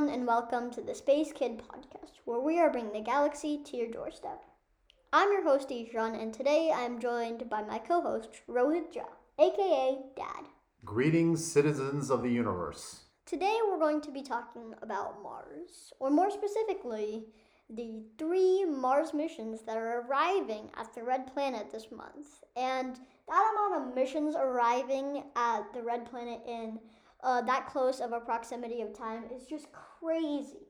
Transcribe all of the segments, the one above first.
everyone, and welcome to the Space Kid podcast, where we are bringing the galaxy to your doorstep. I'm your host, Ishan, and today I am joined by my co host, Rohit Jha, aka Dad. Greetings, citizens of the universe. Today we're going to be talking about Mars, or more specifically, the three Mars missions that are arriving at the Red Planet this month. And that amount of missions arriving at the Red Planet in uh, that close of a proximity of time is just crazy.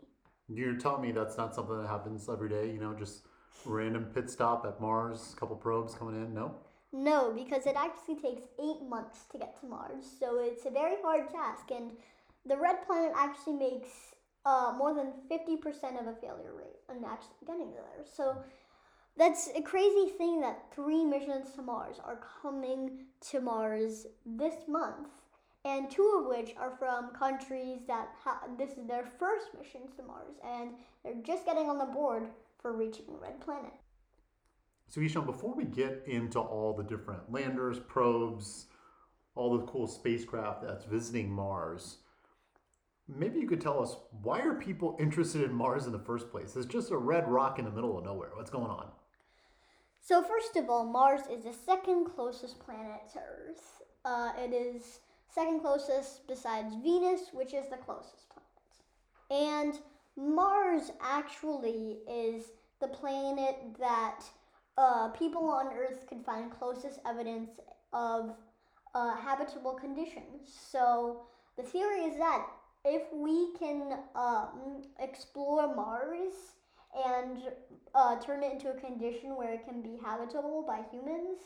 You're telling me that's not something that happens every day, you know, just random pit stop at Mars, couple probes coming in? No? No, because it actually takes eight months to get to Mars, so it's a very hard task. And the red planet actually makes uh, more than 50% of a failure rate on actually getting there. So that's a crazy thing that three missions to Mars are coming to Mars this month and two of which are from countries that ha- this is their first missions to Mars, and they're just getting on the board for reaching the red planet. So, Ishan, before we get into all the different landers, probes, all the cool spacecraft that's visiting Mars, maybe you could tell us why are people interested in Mars in the first place? It's just a red rock in the middle of nowhere. What's going on? So, first of all, Mars is the second closest planet to Earth. Uh, it is second closest besides Venus, which is the closest planet. And Mars actually is the planet that uh, people on Earth could find closest evidence of uh, habitable conditions. So the theory is that if we can um, explore Mars and uh, turn it into a condition where it can be habitable by humans,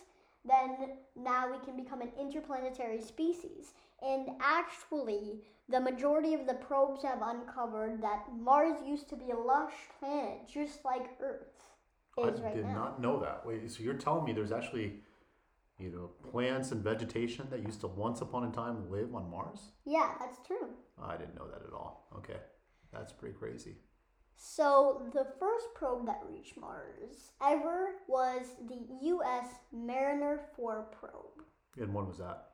then now we can become an interplanetary species. And actually, the majority of the probes have uncovered that Mars used to be a lush planet, just like Earth is I right did not know that. Wait, so you're telling me there's actually, you know, plants and vegetation that used to once upon a time live on Mars? Yeah, that's true. I didn't know that at all. Okay. That's pretty crazy. So, the first probe that reached Mars ever was the US Mariner 4 probe. And when was that?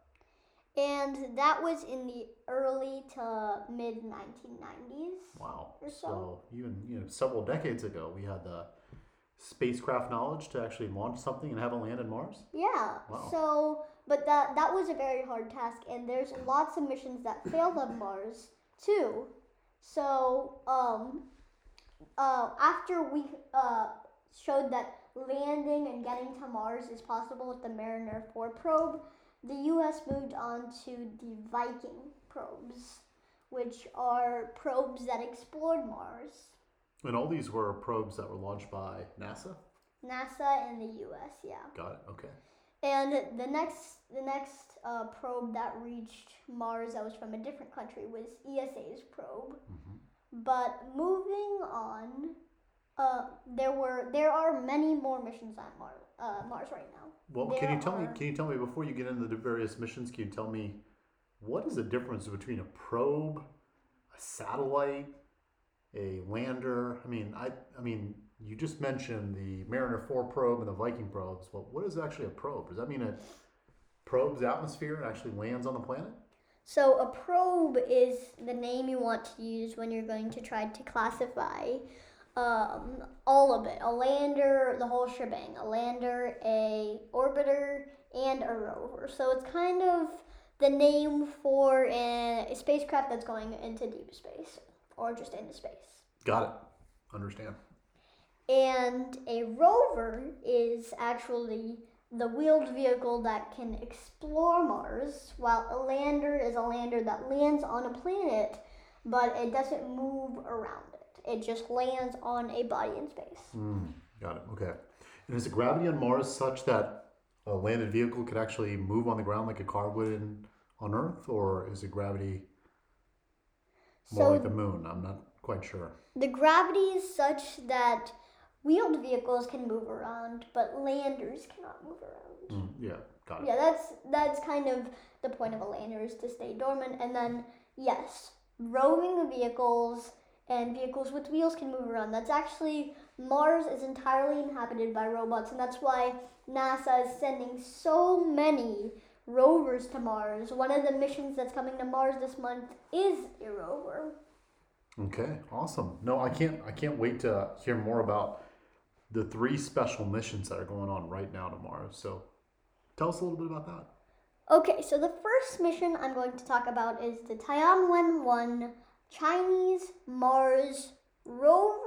And that was in the early to mid 1990s. Wow. Or so. So even you know several decades ago, we had the spacecraft knowledge to actually launch something and have it land on Mars. Yeah. Wow. So, but that that was a very hard task, and there's lots of missions that failed on Mars too. So, um, uh, after we uh, showed that landing and getting to Mars is possible with the Mariner 4 probe, the U.S. moved on to the Viking probes, which are probes that explored Mars. And all these were probes that were launched by NASA. NASA and the U.S. Yeah. Got it. Okay. And the next, the next uh, probe that reached Mars that was from a different country was ESA's probe. hmm But moving on, uh, there were there are many more missions on Mars, uh, Mars right now. Well, can you tell me? Can you tell me before you get into the various missions? Can you tell me what is the difference between a probe, a satellite, a lander? I mean, I I mean, you just mentioned the Mariner Four probe and the Viking probes. Well, what is actually a probe? Does that mean it probes atmosphere and actually lands on the planet? So a probe is the name you want to use when you're going to try to classify um, all of it. A lander, the whole shebang. A lander, a orbiter, and a rover. So it's kind of the name for a, a spacecraft that's going into deep space or just into space. Got it. Understand. And a rover is actually the wheeled vehicle that can explore Mars, while a lander is a lander that lands on a planet, but it doesn't move around it. It just lands on a body in space. Mm, got it. Okay. And is the gravity on Mars such that a landed vehicle could actually move on the ground like a car would in, on Earth, or is the gravity more So like the moon? I'm not quite sure. the gravity is such that wheeled vehicles can move around, but landers cannot move around. Mm, yeah, got it. Yeah, that's that's kind of the point of a lander is to stay dormant, and then yes, roving vehicles and vehicles with wheels can move around. That's actually Mars is entirely inhabited by robots, and that's why NASA is sending so many rovers to Mars. One of the missions that's coming to Mars this month is a rover. Okay, awesome. No, I can't. I can't wait to hear more about the three special missions that are going on right now to Mars. So, tell us a little bit about that. Okay, so the first mission I'm going to talk about is the Tianwen 1 Chinese Mars rover,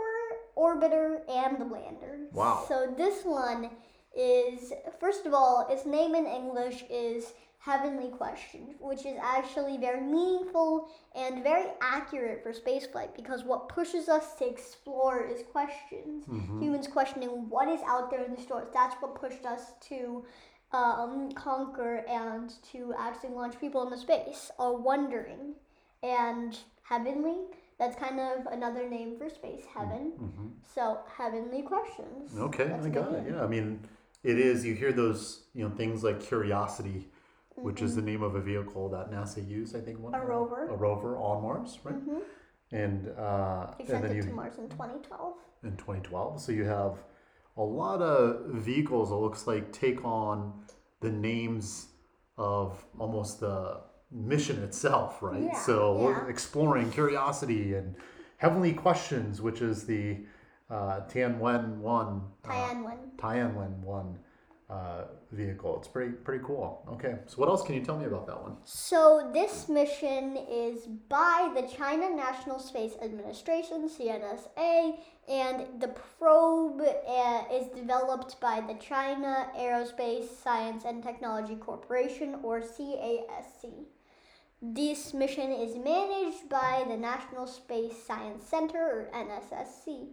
orbiter, and lander. Wow. So this one is, first of all, its name in English is Heavenly Question, which is actually very meaningful and very accurate for spaceflight because what pushes us to explore is questions. Humans questioning what is out there in the stars. That's what pushed us to um, conquer and to actually launch people into space, or wondering. And heavenly, that's kind of another name for space, heaven. hmm So, heavenly questions. Okay, That's I got it. name. Yeah, I mean, it is. You hear those, you know, things like Curiosity, which is the name of a vehicle that NASA used. I think one Mm-hmm. A rover. a rover on Mars, right? hmm And uh, They and sent then it you to Mars in 2012. in 2012. So you have a lot of vehicles. It looks like take on the names of almost the mission itself, right? Yeah, so we're exploring curiosity and heavenly questions, which is the uh, Tianwen one, uh, Tianwen. Tianwen one uh, vehicle. It's pretty pretty cool. Okay, so what else can you tell me about that one? So this mission is by the China National Space Administration (CNSA), and the probe uh, is developed by the China Aerospace Science and Technology Corporation, or CASC. This mission is managed by the National Space Science Center, or NSSC,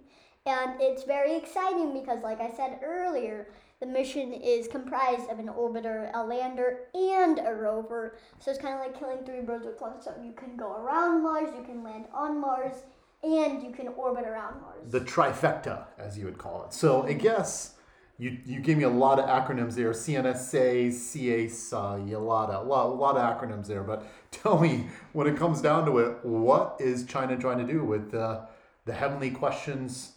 and it's very exciting because, like I said earlier, the mission is comprised of an orbiter, a lander, and a rover. So it's kind of like killing three birds with one stone. You can go around Mars, you can land on Mars, and you can orbit around Mars. the trifecta, as you would call it. So I guess you you gave me a lot of acronyms there: CNSA, CASA, a lot of a lot, a lot of acronyms there. But tell me, when it comes down to it, what is China trying to do with uh, the heavenly questions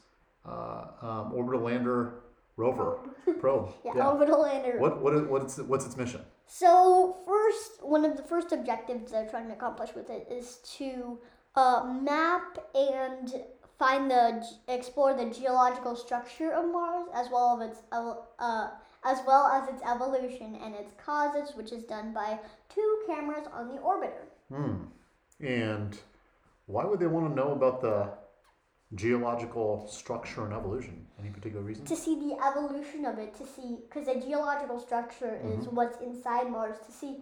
uh, um, orbital lander rover probe? yeah, orbital lander. What what is, what's what's its mission? So first, one of the first objectives they're trying to accomplish with it is to uh, map and find the explore the geological structure of Mars as well as its uh, as well as its evolution and its causes, which is done by two cameras on the orbiter. Hmm. And why would they want to know about the geological structure and evolution? Any particular reason? To see the evolution of it, to see because the geological structure is what's inside Mars, to see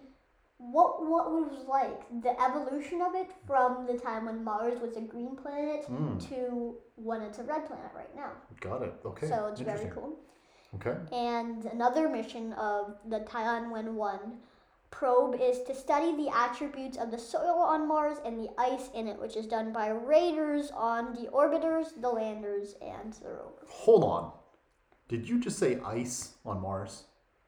what what was like the evolution of it from the time when Mars was a green planet Hmm. to when it's a red planet right now. Got it. Okay. so it's very cool. Okay. And another mission of the Tianwen 1 probe is to study the attributes of the soil on Mars and the ice in it, which is done by radars on the orbiters, the landers, and the rover. Hold on. Did you just say ice on Mars?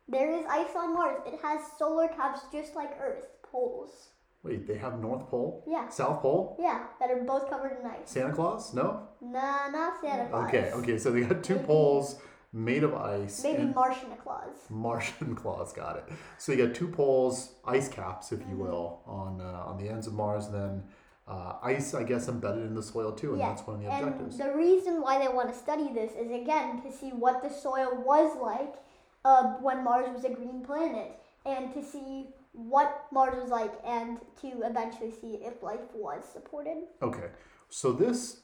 There is ice on Mars. It has solar caps just like Earth, poles. Wait, they have North Pole? Yeah. South Pole? Yeah, that are both covered in ice. Santa Claus? No? Nah, not Santa Claus. Okay, okay. So they got two poles made of ice. Maybe Martian claws. Martian claws, got it. So you got two poles, ice caps, if Mm-hmm. you will, on uh, on the ends of Mars. And then uh, ice, I guess, embedded in the soil too, and Yeah, that's one of the And objectives. the reason why they want to study this is again to see what the soil was like uh, when Mars was a green planet, and to see what Mars was like, and to eventually see if life was supported. Okay, so this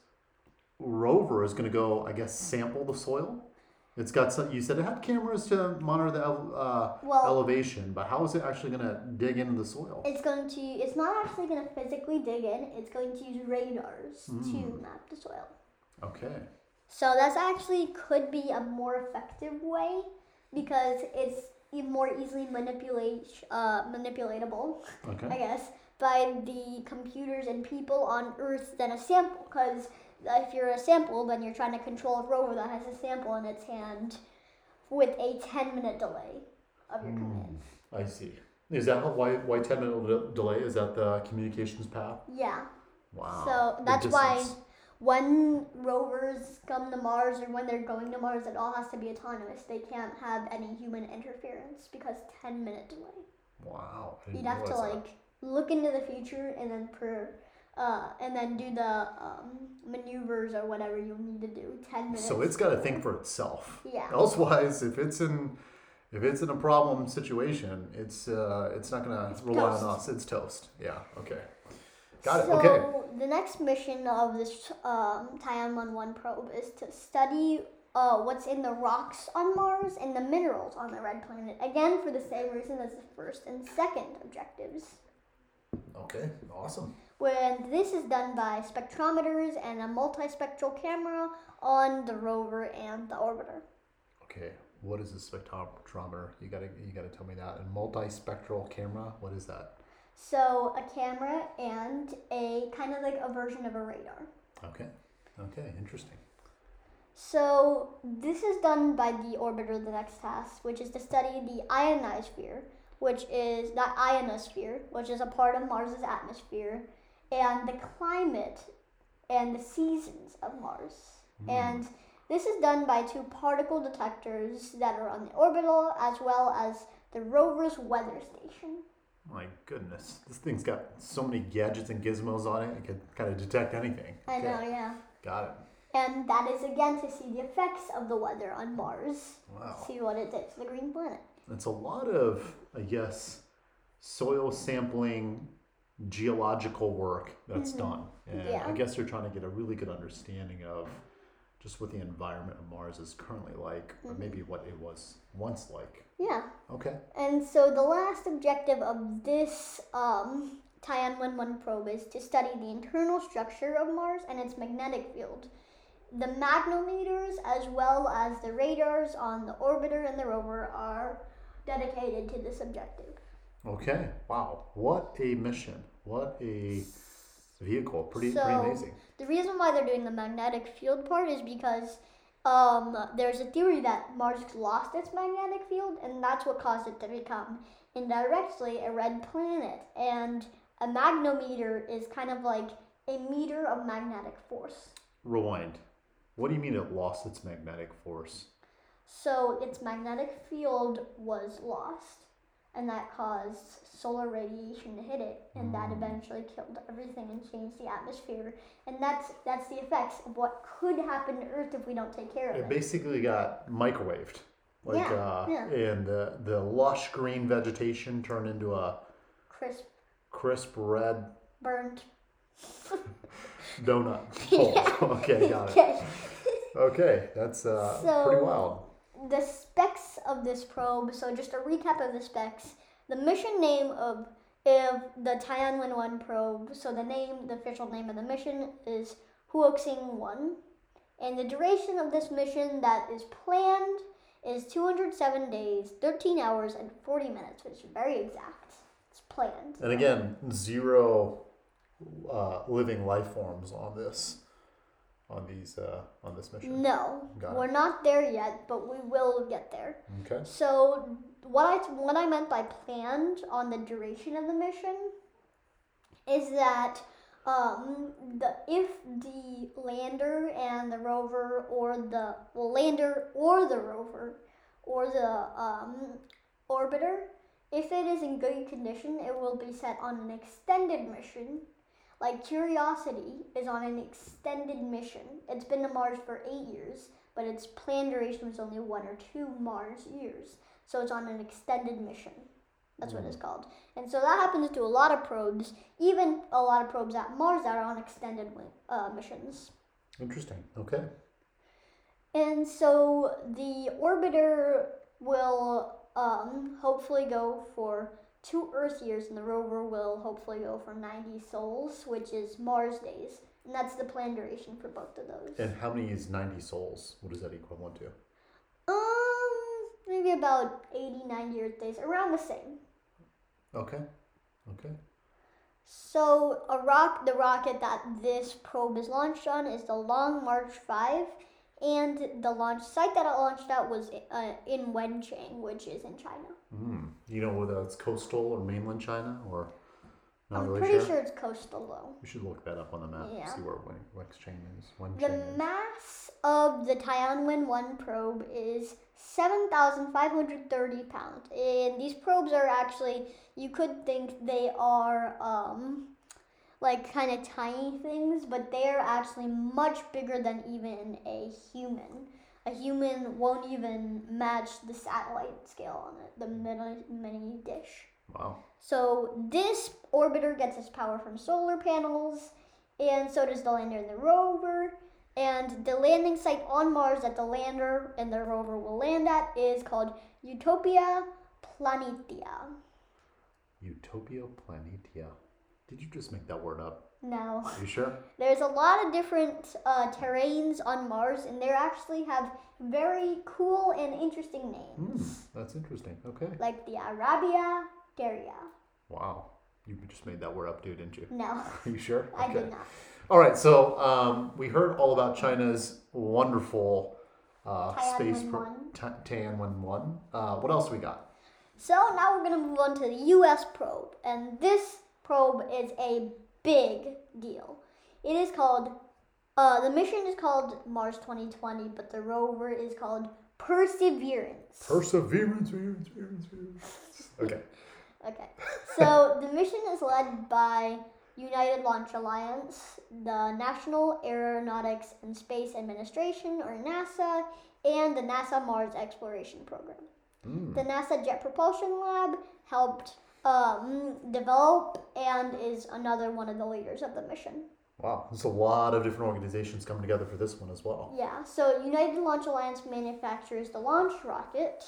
rover is going to go, I guess, sample the soil. It's got some. You said it had cameras to monitor the uh, Well- elevation, but how is it actually going to dig into the soil? It's going to. It's not actually going to physically dig in. It's going to use radars to map the soil. Okay. So that's actually could be a more effective way because it's more easily manipulate uh, manipulatable. I guess, by the computers and people on Earth than a sample. Because if you're a sample, then you're trying to control a rover that has a sample in its hand with a 10 minute delay of your hmm, command. I see. Is that how- why why ten minute delay? Is that the communications path? Yeah. Wow. So that's why when rovers come to Mars or when they're going to Mars, it all has to be autonomous. They can't have any human interference because 10 minute delay. Wow. You'd have to that. like look into the future and then per uh, and then do the um, maneuvers or whatever you need to do. Ten minutes. So it's got to think for itself. Yeah. Elsewise, if it's in if it's in a problem situation, it's uh, it's not gonna rely toast. on us. It's toast. Yeah. Okay. Got it. So Okay. the next mission of this um, Tianwen One probe is to study uh, what's in the rocks on Mars and the minerals on the red planet. Again, for the same reason as the first and second objectives. Okay. Awesome. When this is done by spectrometers and a multispectral camera on the rover and the orbiter. Okay. What is a spectrometer? You gotta you gotta tell me that. And multispectral camera. What is that? So a camera and a kind of like a version of a radar. Okay. Okay. Interesting. So this is done by the orbiter, the next task, which is to study the ionosphere, which is the ionosphere, which is a part of Mars's atmosphere, and the climate and the seasons of Mars. Hmm. And this is done by two particle detectors that are on the orbital as well as the rover's weather station. My goodness, this thing's got so many gadgets and gizmos on it. It can kind of detect anything. I Okay, know, yeah. Got it. And that is again to see the effects of the weather on Mars. Wow. See what it did to the green planet. It's a lot of, I guess, soil sampling, geological work that's done. And Mm-hmm. Yeah. I guess they're trying to get a really good understanding of just what the environment of Mars is currently like, or Mm-hmm. maybe what it was once like. Yeah. Okay. And so the last objective of this um, Tianwen 1 probe is to study the internal structure of Mars and its magnetic field. The magnometers, as well as the radars on the orbiter and the rover, are dedicated to this objective. Okay. Wow. What a mission. What a vehicle. Pretty, So- pretty amazing. The reason why they're doing the magnetic field part is because um, there's a theory that Mars lost its magnetic field, and that's what caused it to become indirectly a red planet. And a magnometer is kind of like a meter of magnetic force. Rewind. What do you mean it lost its magnetic force? So its magnetic field was lost, and that caused solar radiation to hit it, and that eventually killed everything and changed the atmosphere. And that's that's the effects of what could happen to Earth if we don't take care of It it. basically got microwaved. Like, Yeah, uh, yeah. and the, the lush green vegetation turned into a Crisp, crisp red burnt. donut hole. okay, got it. Okay. Okay, that's uh, pretty wild. The specs of this probe. So just a recap of the specs. The mission name of of the Tianwen One probe. So the name, the official name of the mission is Huoxing One, and the duration of this mission that is planned is 207 days, 13 hours, and 40 minutes, which is very exact. It's planned. And again, zero uh, living life forms on this, on these, uh, on this mission. No, Got we're not there yet, but we will get there. Okay. So what I what I meant by planned on the duration of the mission is that um, the if the lander and the rover or the well lander or the rover or the um, orbiter if it is in good condition it will be set on an extended mission like curiosity is on an extended mission it's been to mars for eight years but its planned duration was only one or two mars years so it's on an extended mission. That's what it's called. And so that happens to a lot of probes, even a lot of probes at Mars that are on extended uh, missions. Interesting. Okay. And so the orbiter will um, hopefully go for two Earth years, and the rover will hopefully go for 90 sols, which is Mars days. And that's the planned duration for both of those. And how many is 90 sols? does that equivalent to? Um, maybe about 80, 90 Earth days, around the same. Okay. Okay. So a rock, the rocket that this probe is launched on is the Long March 5, and the launch site that it launched at was uh, in Wenchang, which is in China. Mm. You know whether it's coastal or mainland China or not I'm really pretty sure? sure it's coastal though. We should look that up on the map. Yeah. See where Wenchang is. Wenchang The is. mass of the Tianwen 1 probe is 7,530 pounds. And these probes are actually, you could think they are um, like kind of tiny things, but they're actually much bigger than even a human. A human won't even match the satellite scale on it, the mini, mini dish. Wow. So this orbiter gets its power from solar panels, and so does the lander and the rover. And the landing site on Mars that the lander and the rover will land at is called Utopia Planitia. Utopia Planitia. Did you just make that word up? No. Are you sure? There's a lot of different uh, terrains on Mars, and they actually have very cool and interesting names, that's interesting. Okay. like the Arabia Daria. Wow. You just made that word up too, didn't you? No, Are you sure? I did not. All right. So um, we heard all about China's wonderful uh, space Tianwen pro- one. Tianwen one. Uh, what else we got? So now we're gonna move on to the U.S. probe, and this probe is a big deal. It is called. Uh, the mission is called Mars 2020, but the rover is called Perseverance. Perseverance. Perseverance, perseverance. Okay. Okay. So the mission is led by United Launch Alliance, the National Aeronautics and Space Administration, or NASA, and the NASA Mars Exploration Program. Mm. The NASA Jet Propulsion Lab helped um, develop and is another one of the leaders of the mission. Wow. There's a lot of different organizations coming together for this one as well. Yeah, so United Launch Alliance manufactures the launch rocket.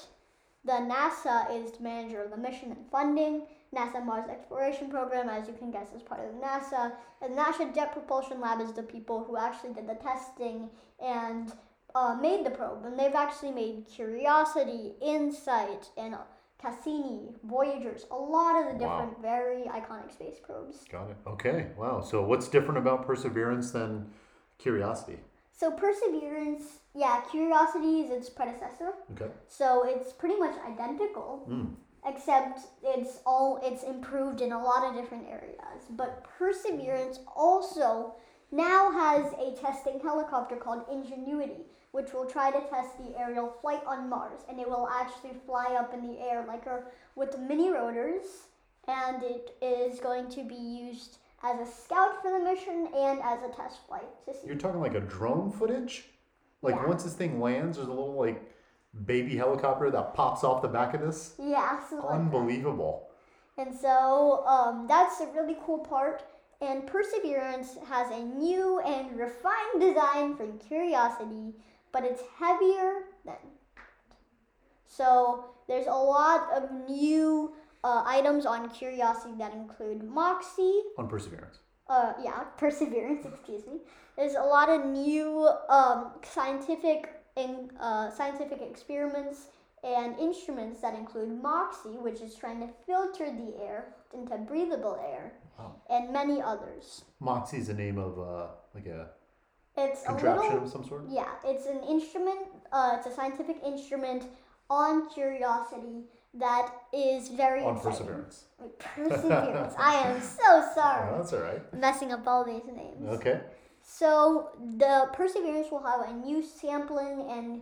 The NASA is the manager of the mission and funding. NASA Mars Exploration Program, as you can guess, is part of the NASA. And the NASA Jet Propulsion Lab is the people who actually did the testing and uh, made the probe. And they've actually made Curiosity, Insight, and Cassini, Voyagers, a lot of the Wow. different very iconic space probes. Got it. Okay. Wow. So what's different about Perseverance than Curiosity? So Perseverance, yeah, Curiosity is its predecessor. Okay. So it's pretty much identical, Mm. except it's all it's improved in a lot of different areas. But Perseverance also now has a testing helicopter called Ingenuity, which will try to test the aerial flight on Mars, and it will actually fly up in the air like a with mini rotors, and it is going to be used as a scout for the mission and as a test flight to see. You're talking like a drone footage? Like Yeah. once this thing lands, there's a little like baby helicopter that pops off the back of this. Yeah, so like. Unbelievable. And so um, that's a really cool part. And Perseverance has a new and refined design from Curiosity, but it's heavier than. So there's a lot of new uh, items on Curiosity that include Moxie, On Perseverance. uh, yeah, Perseverance, excuse me. There's a lot of new um, scientific in, uh, scientific experiments and instruments that include Moxie, which is trying to filter the air into breathable air, Wow. and many others. MOXIE is the name of uh, like a It's a contraption little, of some sort. yeah, it's an instrument. Uh, it's a scientific instrument on Curiosity that is very On exciting. Perseverance. Perseverance. I am so Oh, sorry, that's all right. messing up all these names. Okay. So the Perseverance will have a new sampling and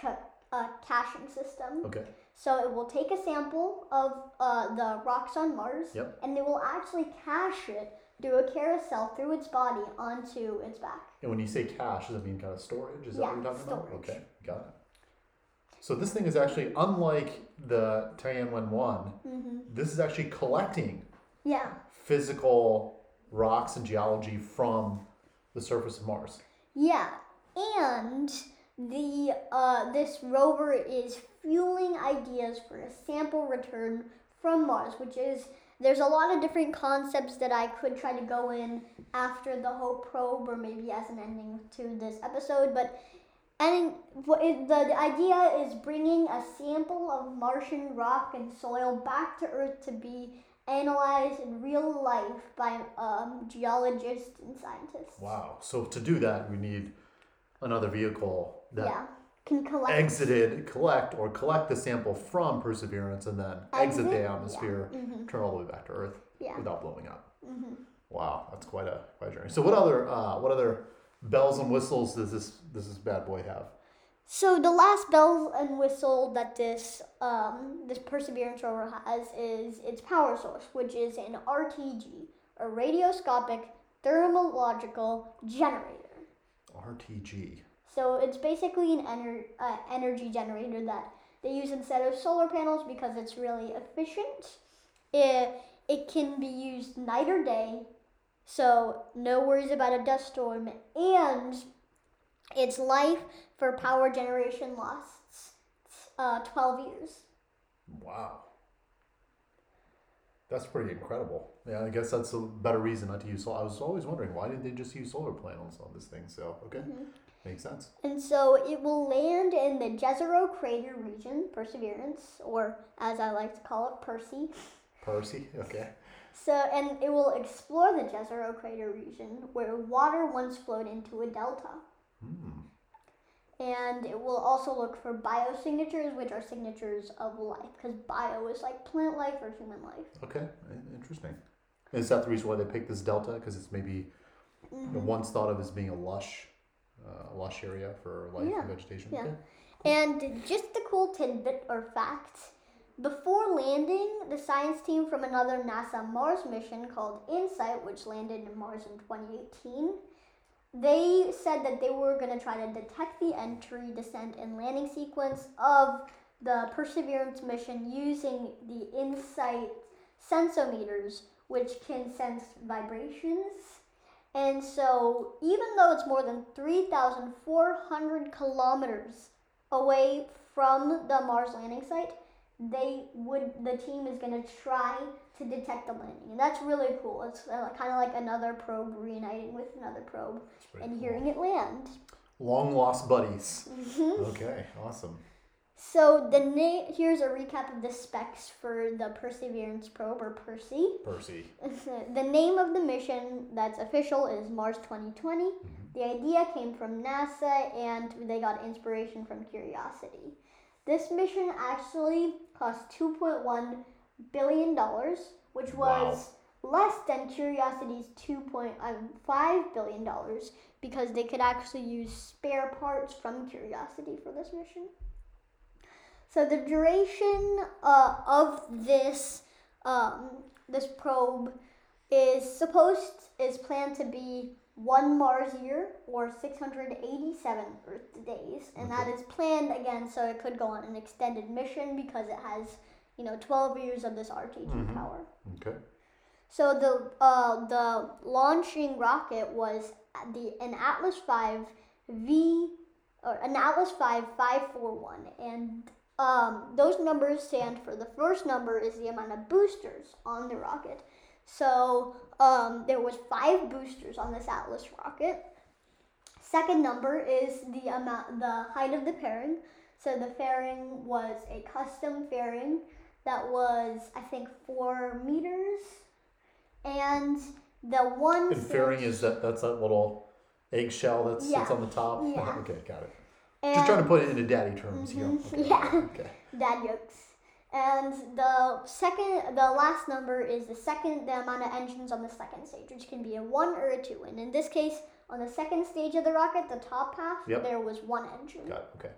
ca- uh, caching system. Okay. So it will take a sample of uh, the rocks on Mars, Yep. and they will actually cache it through a carousel through its body onto its back. And when you say cache, does it mean kind of storage? Is that Yeah, what you're talking storage. about? Okay, got it. So this thing is actually unlike the Tianwen one. hmm This is actually collecting Yeah, physical rocks and geology from the surface of Mars. yeah, and the uh, this rover is fueling ideas for a sample return from Mars, which is there's a lot of different concepts that I could try to go in after the whole probe or maybe as an ending to this episode, but and the, the idea is bringing a sample of Martian rock and soil back to Earth to be analyzed in real life by um, geologists and scientists. Wow. So to do that, we need another vehicle that Yeah, can collect. exited, collect, or collect the sample from Perseverance and then exit, Exit? the Yeah. atmosphere, Mhm. turn all the way back to Earth Yeah. without blowing up. hmm Wow, that's quite a quite a journey. So what other uh, what other bells and whistles does this does this bad boy have? So the last bell and whistle that this um, this Perseverance rover has is its power source, which is an RTG, a radioscopic thermological generator. RTG. So it's basically an ener- uh, energy generator that they use instead of solar panels because it's really efficient. It, it can be used night or day, so no worries about a dust storm, and its life for power generation lasts uh, 12 years. Wow. That's pretty incredible. Yeah, I guess that's a better reason not to use solar. I was always wondering why didn't they just use solar panels on this thing? So okay, makes sense. And so it will land in the Jezero crater region, Perseverance, or as I like to call it, Percy. Percy. Okay. So, and it will explore the Jezero crater region where water once flowed into a delta. Hmm. And it will also look for biosignatures, which are signatures of life, because bio is like plant life or human life. Okay. Interesting. Is that the reason why they picked this delta? Because it's maybe Mm-hmm. once thought of as being a lush, uh, lush area for life Yeah, and vegetation. yeah. Okay. And just a cool tidbit or fact before landing, the science team from another NASA Mars mission called InSight, which landed in Mars in 2018, they said that they were going to try to detect the entry, descent, and landing sequence of the Perseverance mission using the InSight sensometers, which can sense vibrations. And so, even though it's more than 3,400 kilometers away from the Mars landing site, they would the team is going to try to detect the landing, and that's really cool. It's uh, kind of like another probe reuniting with another probe and cool. hearing it land. Long lost buddies. Mhm. Okay. Awesome. So the na- here's a recap of the specs for the Perseverance probe or Percy. Percy. the name of the mission that's official is Mars 2020. Mhm. The idea came from NASA and they got inspiration from Curiosity. This mission actually cost $2.1 billion, which was less than Curiosity's $2.5 billion because they could actually use spare parts from Curiosity for this mission. So the duration uh, of this um, this probe is supposed is planned to be one Mars year or 687 Earth days, and that Okay. is planned again so it could go on an extended mission because it has you know 12 years of this RTG Mhm. power. Okay. So the uh, the launching rocket was the an Atlas V V or an Atlas V 541 and um, those numbers stand for the first number is the amount of boosters on the rocket. So um, there was five boosters on this Atlas rocket. Second number is the amount the height of the fairing. So the fairing was a custom fairing that was I think four meters and the one And fairing is that that's that little eggshell that sits on the top. Yeah. okay, got it. And Just trying to put it into daddy terms here. Mhm. Okay, Yeah. Okay. dad jokes. And the second, the last number is the second, the amount of engines on the second stage, which can be a one or a two. And in this case, on the second stage of the rocket, the top half, Yep. there was one engine. Got it. Okay.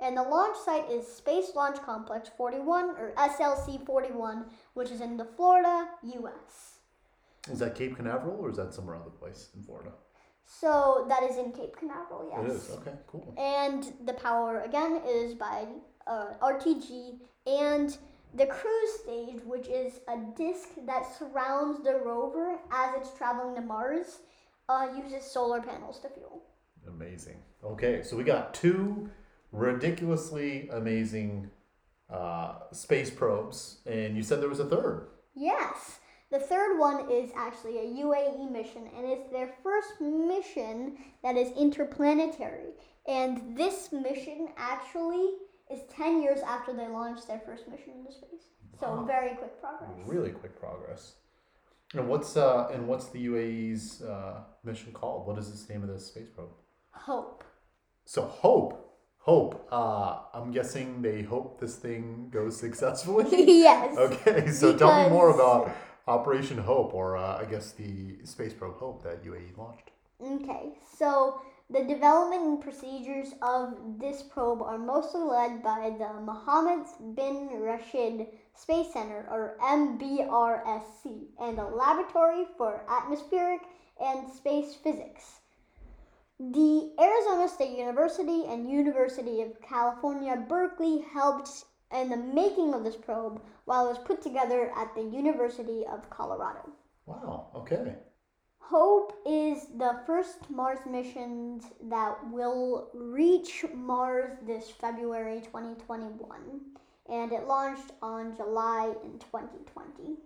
And the launch site is Space Launch Complex 41 or SLC 41, which is in the Florida, U.S. Is that Cape Canaveral or is that somewhere other place in Florida? So that is in Cape Canaveral, yes. It is. Okay. Cool. and the power again is by uh, RTG and the cruise stage, which is a disc that surrounds the rover as it's traveling to Mars, uh, uses solar panels to fuel. Amazing. Okay, so we got two ridiculously amazing uh, space probes, and you said there was a third. Yes, the third one is actually a UAE mission, and it's their first mission that is interplanetary. And this mission actually is 10 years after they launched their first mission into space. So Wow. very quick progress. Really quick progress. And what's uh and what's the UAE's uh, mission called? What is the name of this space probe? Hope. So Hope, Hope. Uh, I'm guessing they hope this thing goes successfully. yes. okay, so tell me more about Operation Hope, or uh, I guess the space probe Hope that UAE launched. Okay, so the development and procedures of this probe are mostly led by the Mohammed bin Rashid Space Center, or MBRSC, and a laboratory for atmospheric and space physics. The Arizona State University and University of California, Berkeley helped in the making of this probe while it was put together at the University of Colorado. Wow. Okay. Hope is the first Mars mission that will reach Mars this February 2021, and it launched on July in 2020.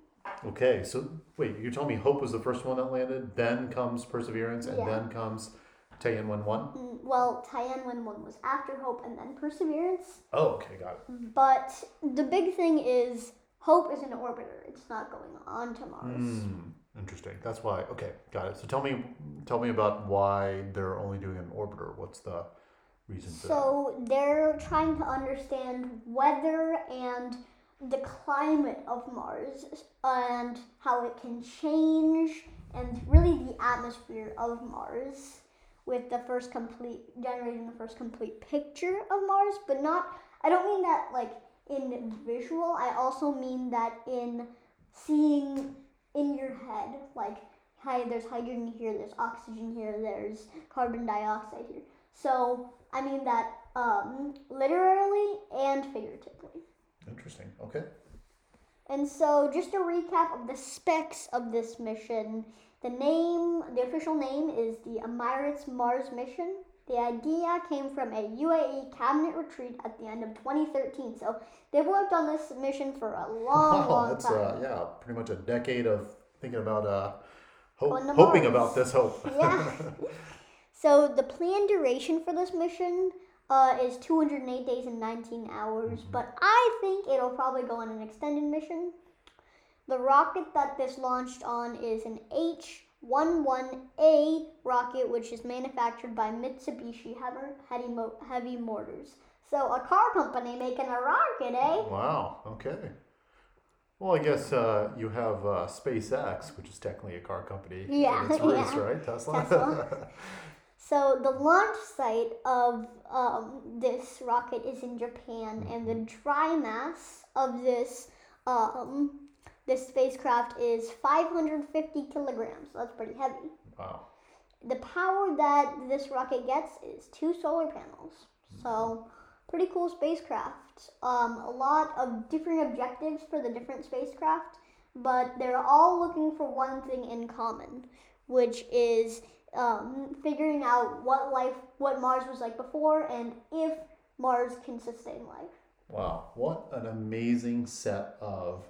Okay. So wait, you're telling me Hope was the first one that landed. Then comes Perseverance, and Yeah. then comes Tianwen one. Mm, Well, Tianwen 1 was after Hope and then Perseverance, Oh, okay, got it. but the big thing is Hope is an orbiter. It's not going on to Mars. Hmm. Interesting. That's why. Okay, got it. So tell me, tell me about why they're only doing an orbiter. What's the reason for that? So they're trying to understand weather and the climate of Mars and how it can change and really the atmosphere of Mars with the first complete generating the first complete picture of Mars, but not I don't mean that like in visual. I also mean that in seeing in your head like hi there's hydrogen here, there's oxygen here, there's carbon dioxide here. So I mean that um, literally and figuratively. Interesting. Okay. And so, just a recap of the specs of this mission. The name, the official name is the Emirates Mars mission. The idea came from a UAE cabinet retreat at the end of 2013. So they've worked on this mission for a long, Wow, long that's time. uh, yeah, pretty much a decade of thinking about uh, the hoping Mars. about this hope. Yeah. So the planned duration for this mission uh, is 208 days and 19 hours, but I think it'll probably go on an extended mission. The rocket that this launched on is an H-11A rocket, which is manufactured by Mitsubishi Heavy, Heavy, Mo- Heavy Motors. So a car company making a rocket, eh? wow. Okay. Well, I guess uh, you have uh, SpaceX, which is technically a car company. Yeah, in its yeah. right? Tesla. Tesla. So the launch site of um, this rocket is in Japan, and the dry mass of this um, this spacecraft is 550 kilograms. So that's pretty heavy. wow. The power that this rocket gets is two solar panels. So pretty cool spacecraft. Um, a lot of different objectives for the different spacecraft, but they're all looking for one thing in common, which is um, figuring out what life, what Mars was like before, and if Mars can sustain life. Wow, what an amazing set of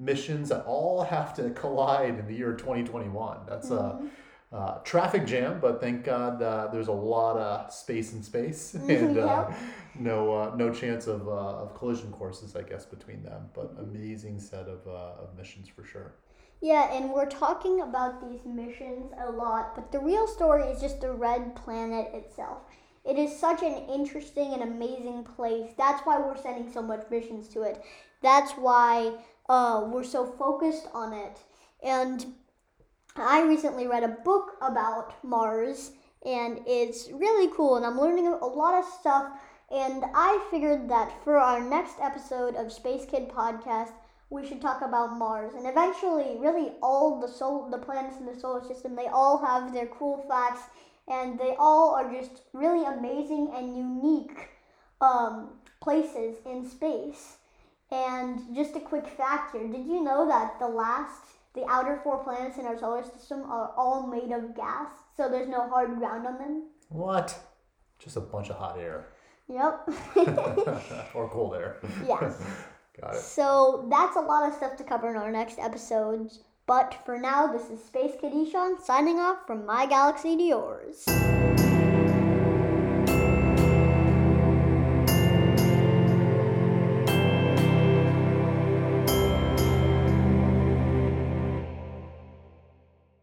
missions that all have to collide in the year 2021. That's Mm-hmm. a uh, traffic jam, but thank God uh, there's a lot of space in space and uh, no uh, no chance of, uh, of collision courses, I guess, between them. But amazing set of, uh, of missions for sure. Yeah, and we're talking about these missions a lot, but the real story is just the red planet itself. It is such an interesting and amazing place. That's why we're sending so much missions to it. That's why uh, we're so focused on it. And I recently read a book about Mars, and it's really cool, and I'm learning a lot of stuff. And I figured that for our next episode of Space Kid Podcast, we should talk about Mars. And eventually, really, all the sol- the planets in the solar system, they all have their cool facts, and they all are just really amazing and unique um, places in space. And just a quick fact here: Did you know that the last, the outer four planets in our solar system are all made of gas? So there's no hard ground on them. What? Just a bunch of hot air Yep. or cold air. yeah. Got it. So that's a lot of stuff to cover in our next episodes. But for now, this is Space Kid Ishan signing off from my galaxy to yours.